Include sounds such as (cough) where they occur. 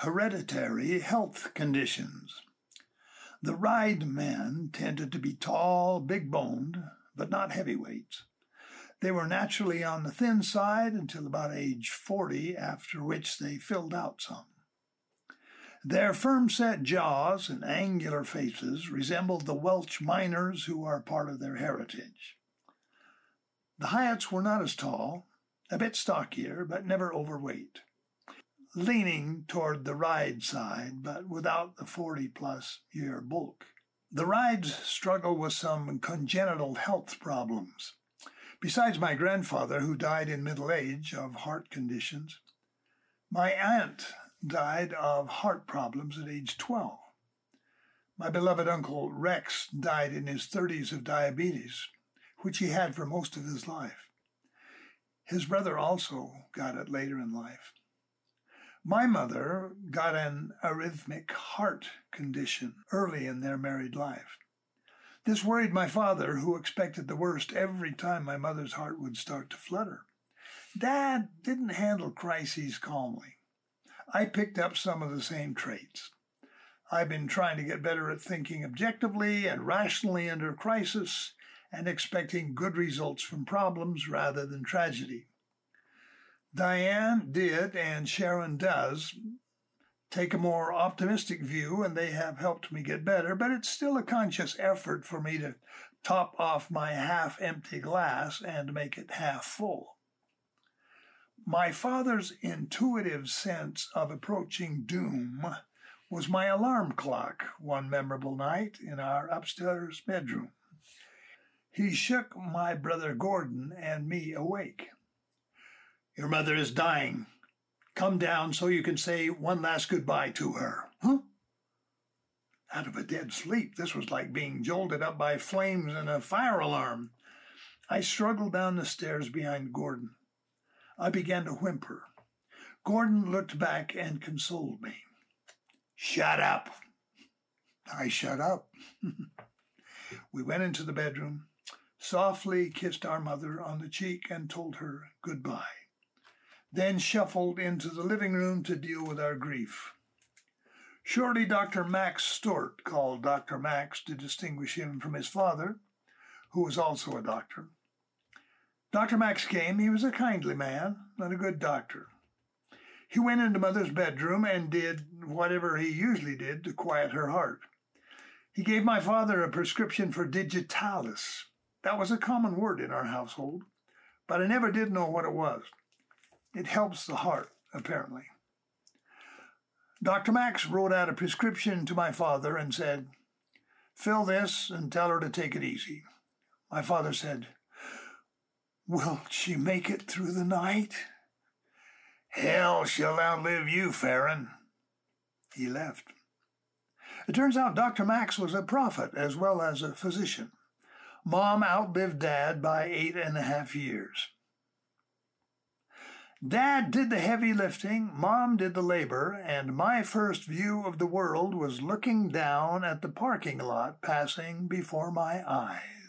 hereditary health conditions. The Ride men tended to be tall, big boned, but not heavyweights. They were naturally on the thin side until about age 40, after which they filled out some. Their firm set jaws and angular faces resembled the Welsh miners who are part of their heritage. The Hyatts were not as tall, a bit stockier, but never overweight, leaning toward the ride side, but without the 40 plus year bulk. The rides struggle with some congenital health problems. Besides my grandfather, who died in middle age of heart conditions, my aunt died of heart problems at age 12. My beloved uncle Rex died in his 30s of diabetes, which he had for most of his life. His brother also got it later in life. My mother got an arrhythmic heart condition early in their married life. This worried my father, who expected the worst every time my mother's heart would start to flutter. Dad didn't handle crises calmly. I picked up some of the same traits. I've been trying to get better at thinking objectively and rationally under crisis and expecting good results from problems rather than tragedy. Diane did, and Sharon does, take a more optimistic view, and they have helped me get better, but it's still a conscious effort for me to top off my half empty glass and make it half full. My father's intuitive sense of approaching doom was my alarm clock one memorable night in our upstairs bedroom. He shook my brother Gordon and me awake. Your mother is dying. Come down so you can say one last goodbye to her. Huh? Out of a dead sleep, this was like being jolted up by flames and a fire alarm. I struggled down the stairs behind Gordon. I began to whimper. Gordon looked back and consoled me. Shut up. I shut up. (laughs) we went into the bedroom, softly kissed our mother on the cheek, and told her goodbye then shuffled into the living room to deal with our grief. Shortly, Dr. Max Stort called Dr. Max to distinguish him from his father, who was also a doctor. Dr. Max came. He was a kindly man and a good doctor. He went into Mother's bedroom and did whatever he usually did to quiet her heart. He gave my father a prescription for digitalis. That was a common word in our household, but I never did know what it was. It helps the heart, apparently. Dr. Max wrote out a prescription to my father and said, Fill this and tell her to take it easy. My father said, Will she make it through the night? Hell, she'll outlive you, Farron. He left. It turns out Dr. Max was a prophet as well as a physician. Mom outlived Dad by eight and a half years. Dad did the heavy lifting, Mom did the labor, and my first view of the world was looking down at the parking lot passing before my eyes.